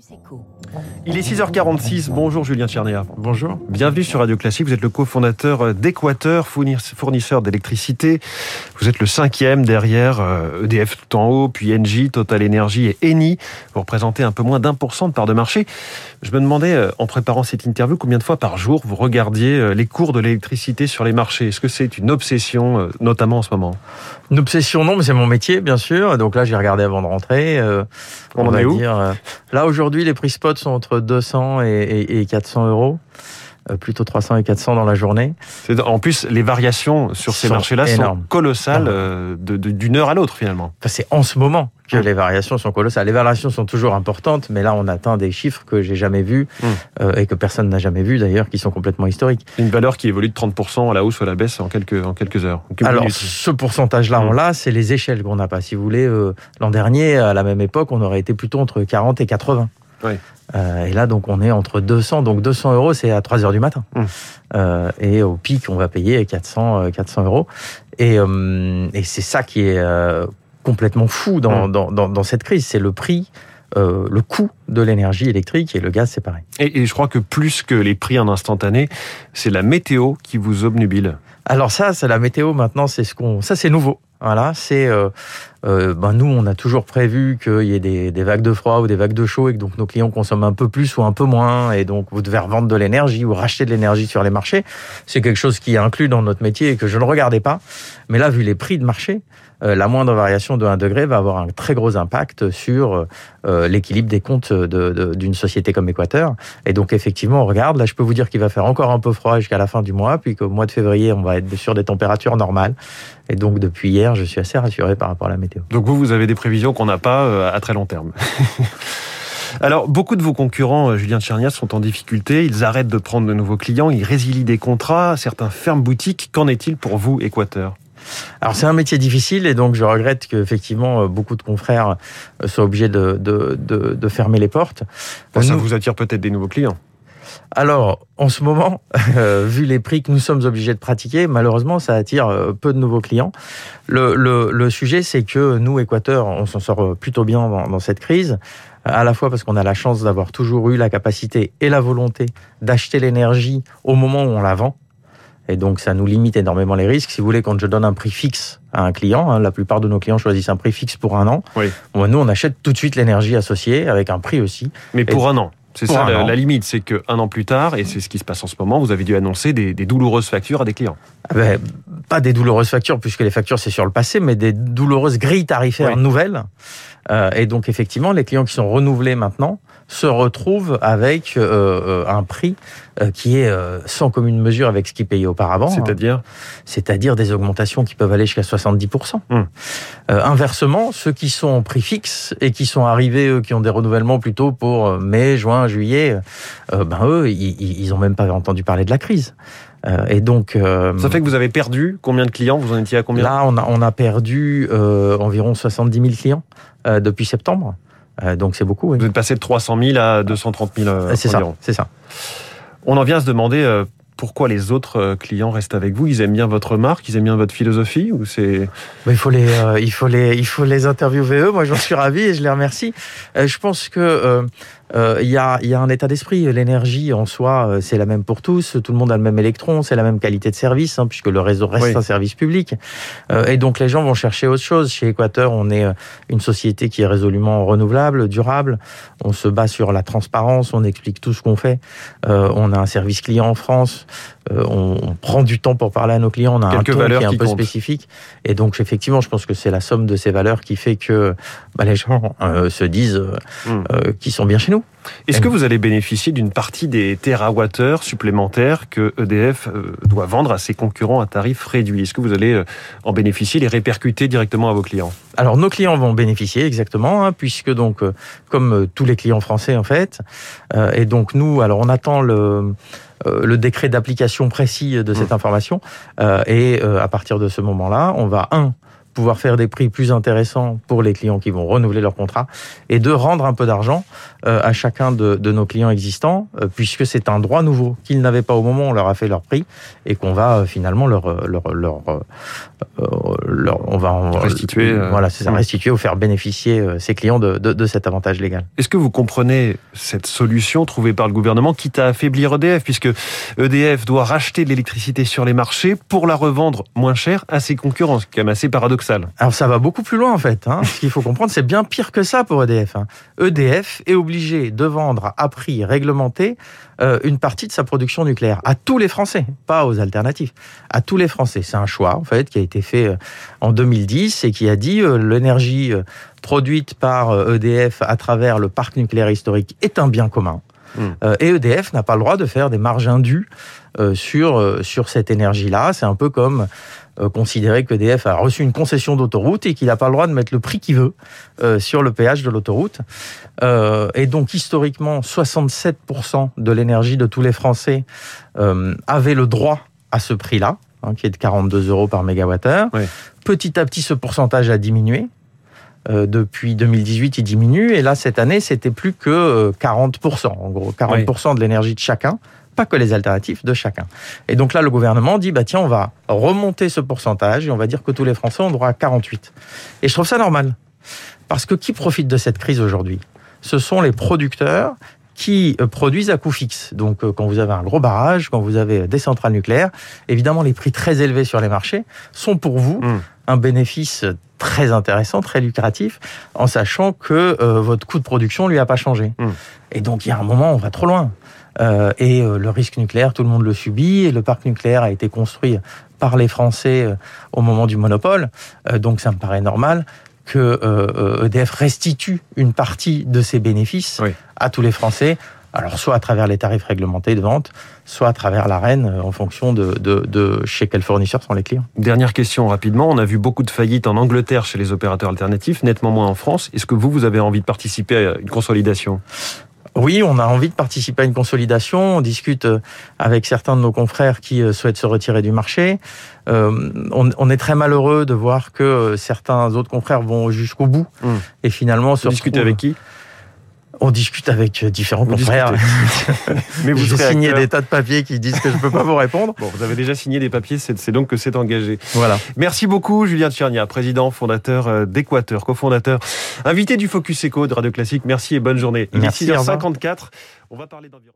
Campus. Il est 6h46. Bonjour Julien Tchernia. Bonjour. Bienvenue sur Radio Classique. Vous êtes le cofondateur d'Équateur, fournisseur d'électricité. Vous êtes le cinquième derrière EDF tout en haut, puis Engie, Total Energy et Eni. Vous représentez un peu moins d'un pour cent de part de marché. Je me demandais, euh, en préparant cette interview, combien de fois par jour vous regardiez euh, les cours de l'électricité sur les marchés? Est-ce que c'est une obsession, euh, notamment en ce moment? Une obsession, non, mais c'est mon métier, bien sûr. Donc là, j'ai regardé avant de rentrer. on, en est où? dire, Là, aujourd'hui, les prix spot sont entre 200 et, et 400 euros. Euh, plutôt 300 et 400 dans la journée. En plus, les variations sur ces marchés-là sont colossales euh, d'une heure à l'autre finalement. c'est en ce moment que hum. les variations sont colossales. Les variations sont toujours importantes, mais là on atteint des chiffres que j'ai jamais vus hum. euh, et que personne n'a jamais vus d'ailleurs, qui sont complètement historiques. Une valeur qui évolue de 30% à la hausse ou à la baisse en quelques, en quelques heures. Alors ce pourcentage-là, on hum. l'a, c'est les échelles qu'on n'a pas. Si vous voulez, l'an dernier, à la même époque, on aurait été plutôt entre 40 et 80. Euh, et là, donc, on est entre 200, donc 200 euros, c'est à 3 heures du matin. Mmh. Euh, et au pic, on va payer 400, 400 euh, euros. Et, et c'est ça qui est complètement fou dans, mmh. dans, dans, cette crise, c'est le prix. le coût de l'énergie électrique et le gaz, c'est pareil. Et, et, je crois que plus que les prix en instantané, c'est la météo qui vous obnubile. Alors ça, c'est la météo maintenant, c'est ce qu'on, ça c'est nouveau. Voilà, c'est euh, euh, ben nous, on a toujours prévu qu'il y ait des, vagues de froid ou des vagues de chaud et que donc nos clients consomment un peu plus ou un peu moins et donc vous devez revendre de l'énergie ou racheter de l'énergie sur les marchés. C'est quelque chose qui est inclus dans notre métier et que je ne regardais pas. Mais là, vu les prix de marché, euh, la moindre variation de 1 degré va avoir un très gros impact sur l'équilibre des comptes d'une société comme Équateur. Et donc effectivement, on regarde. Là, je peux vous dire qu'il va faire encore un peu froid jusqu'à la fin du mois, puis qu'au mois de février, on va être sur des températures normales. Et donc depuis hier, je suis assez rassuré par rapport à la météo. Donc vous, vous avez des prévisions qu'on n'a pas euh, à très long terme. Alors, beaucoup de vos concurrents, Julien Tchernias, sont en difficulté. Ils arrêtent de prendre de nouveaux clients, ils résilient des contrats, certains ferment boutique. Qu'en est-il pour vous, Équateur? Alors c'est un métier difficile et donc je regrette qu'effectivement euh, beaucoup de confrères euh, soient obligés de, de, de, fermer les portes. ça vous attire peut-être des nouveaux clients alors, en ce moment, euh, vu les prix que nous sommes obligés de pratiquer, malheureusement, ça attire peu de nouveaux clients. Le, le, le sujet, c'est que nous, Équateur, on s'en sort plutôt bien dans, dans, cette crise, à la fois parce qu'on a la chance d'avoir toujours eu la capacité et la volonté d'acheter l'énergie au moment où on la vend. Et donc, ça nous limite énormément les risques. Si vous voulez, quand je donne un prix fixe à un client, hein, la plupart de nos clients choisissent un prix fixe pour un an. Oui. nous, on achète tout de suite l'énergie associée avec un prix aussi. Mais pour un an c'est ça la, limite, c'est qu'un an plus tard, et c'est ce qui se passe en ce moment, vous avez dû annoncer des, douloureuses factures à des clients. Ah ben, pas des douloureuses factures, puisque les factures c'est sur le passé, mais des douloureuses grilles tarifaires nouvelles. Euh, et donc effectivement, les clients qui sont renouvelés maintenant se retrouvent avec euh, euh, un prix qui est sans commune mesure avec ce qu'ils payaient auparavant. C'est-à-dire? C'est-à-dire des augmentations qui peuvent aller jusqu'à 70%. Hum. inversement, ceux qui sont en prix fixe et qui sont arrivés, eux, qui ont des renouvellements plutôt pour mai, juin, juillet, ben eux, ils n'ont même pas entendu parler de la crise. et donc, ça fait que vous avez perdu combien de clients? Vous en étiez à combien? Là, on a, on a perdu environ 70 000 clients. Euh, depuis septembre. Euh, donc c'est beaucoup. Oui. Vous êtes passé de 300 000 à 230 000 euh, C'est ça, c'est ça. On en vient à se demander pourquoi les autres clients restent avec vous? Ils aiment bien votre marque, ils aiment bien votre philosophie ou c'est il faut les il faut les il faut les interviewer eux. Moi j'en suis ravi et je les remercie. je pense que euh, il y, a, y, a, un état d'esprit. L'énergie en soi, euh, c'est la même pour tous. Tout le monde a le même électron, c'est la même qualité de service, hein, puisque le réseau reste un service public. Euh, et donc les gens vont chercher autre chose. Chez Équateur, on est une société qui est résolument renouvelable, durable. On se bat sur la transparence, on explique tout ce qu'on fait. on a un service client en France. On, on, prend du temps pour parler à nos clients. On a Quelques un ton qui est un peu spécifique. Et donc effectivement, je pense que c'est la somme de ces valeurs qui fait que bah, les gens se disent hmm. qu'ils sont bien chez nous. Est-ce que vous allez bénéficier d'une partie des TWh supplémentaires que EDF euh, doit vendre à ses concurrents à tarif réduit Est-ce que vous allez euh, en bénéficier, les répercuter directement à vos clients? Alors nos clients vont bénéficier exactement, hein, puisque donc euh, comme tous les clients français en fait, et donc nous, alors on attend le le décret d'application précis de cette mmh. information. et à partir de ce moment-là, on va, un, pouvoir faire des prix plus intéressants pour les clients qui vont renouveler leur contrat et de rendre un peu d'argent euh, à chacun de, nos clients existants, euh, puisque c'est un droit nouveau qu'ils n'avaient pas au moment où on leur a fait leur prix et qu'on va euh, finalement leur, leur, leur, on va restituer, voilà, c'est ça, restituer ou faire bénéficier ces clients de, de, de cet avantage légal. Est-ce que vous comprenez cette solution trouvée par le gouvernement, quitte à affaiblir EDF, puisque EDF doit racheter de l'électricité sur les marchés pour la revendre moins cher à ses concurrents, ce qui est quand même assez paradoxal. Alors ça va beaucoup plus loin en fait. Hein. Ce qu'il faut comprendre, c'est bien pire que ça pour EDF. Hein. EDF est obligé de vendre à prix réglementé euh, une partie de sa production nucléaire à tous les Français, pas aux alternatives, à tous les Français. C'est un choix en fait qui a été fait euh, en 2010 et qui a dit euh, l'énergie produite par EDF e à travers le parc nucléaire historique est un bien commun. Hmm. et EDF n'a pas le droit de faire des marges indues sur, sur cette énergie-là. C'est un peu comme euh, considérer que EDF a reçu une concession d'autoroute et qu'il n'a pas le droit de mettre le prix qu'il veut euh, sur le péage de l'autoroute. Euh, et donc historiquement, 67% de l'énergie de tous les Français avait le droit à ce prix-là, hein, qui est de 42 euros par mégawattheure. Petit à petit, ce pourcentage a diminué. depuis 2018, il diminue. Et là, cette année, c'était plus que 40%. En gros, 40% de l'énergie de chacun pas que les alternatives de chacun. Et donc là, le gouvernement dit, bah tiens, on va remonter ce pourcentage et on va dire que tous les Français ont droit à 48. Et je trouve ça normal. Parce que qui profite de cette crise aujourd'hui? Ce sont les producteurs qui euh, produisent à coût fixe. Donc, euh, quand vous avez un gros barrage, quand vous avez des centrales nucléaires, évidemment, les prix très élevés sur les marchés sont pour vous mmh. un bénéfice très intéressant, très lucratif, en sachant que euh, votre coût de production lui a pas changé. Mmh. Et donc, il y a un moment, on va trop loin. Euh, et euh, le risque nucléaire, tout le monde le subit. Et le parc nucléaire a été construit par les Français euh, au moment du monopole. donc ça me paraît normal que EDF e restitue une partie de ses bénéfices à tous les Français. Alors soit à travers les tarifs réglementés de vente, soit à travers l'arène en fonction de, de, de, chez quel fournisseur sont les clients. Dernière question rapidement, on a vu beaucoup de faillites en Angleterre chez les opérateurs alternatifs, nettement moins en France. Est-ce que vous, vous avez envie de participer à une consolidation? Oui, on a envie de participer à une consolidation. On discute euh, avec certains de nos confrères qui euh, souhaitent se retirer du marché. Euh, on, est très malheureux de voir que certains autres confrères vont jusqu'au bout hmm. et finalement se discute avec qui? On discute avec euh, différents confrères. Mais vous J'ai signé des tas de papiers qui disent que je ne peux pas vous répondre. Bon, vous avez déjà signé des papiers, c'est donc que c'est engagé. Voilà. Merci beaucoup, Julien Tchernia, président, fondateur euh, d'Équateur, cofondateur, invité du Focus Eco de Radio Classique. Merci et bonne journée. Merci. 6h54. On va parler d'environnement.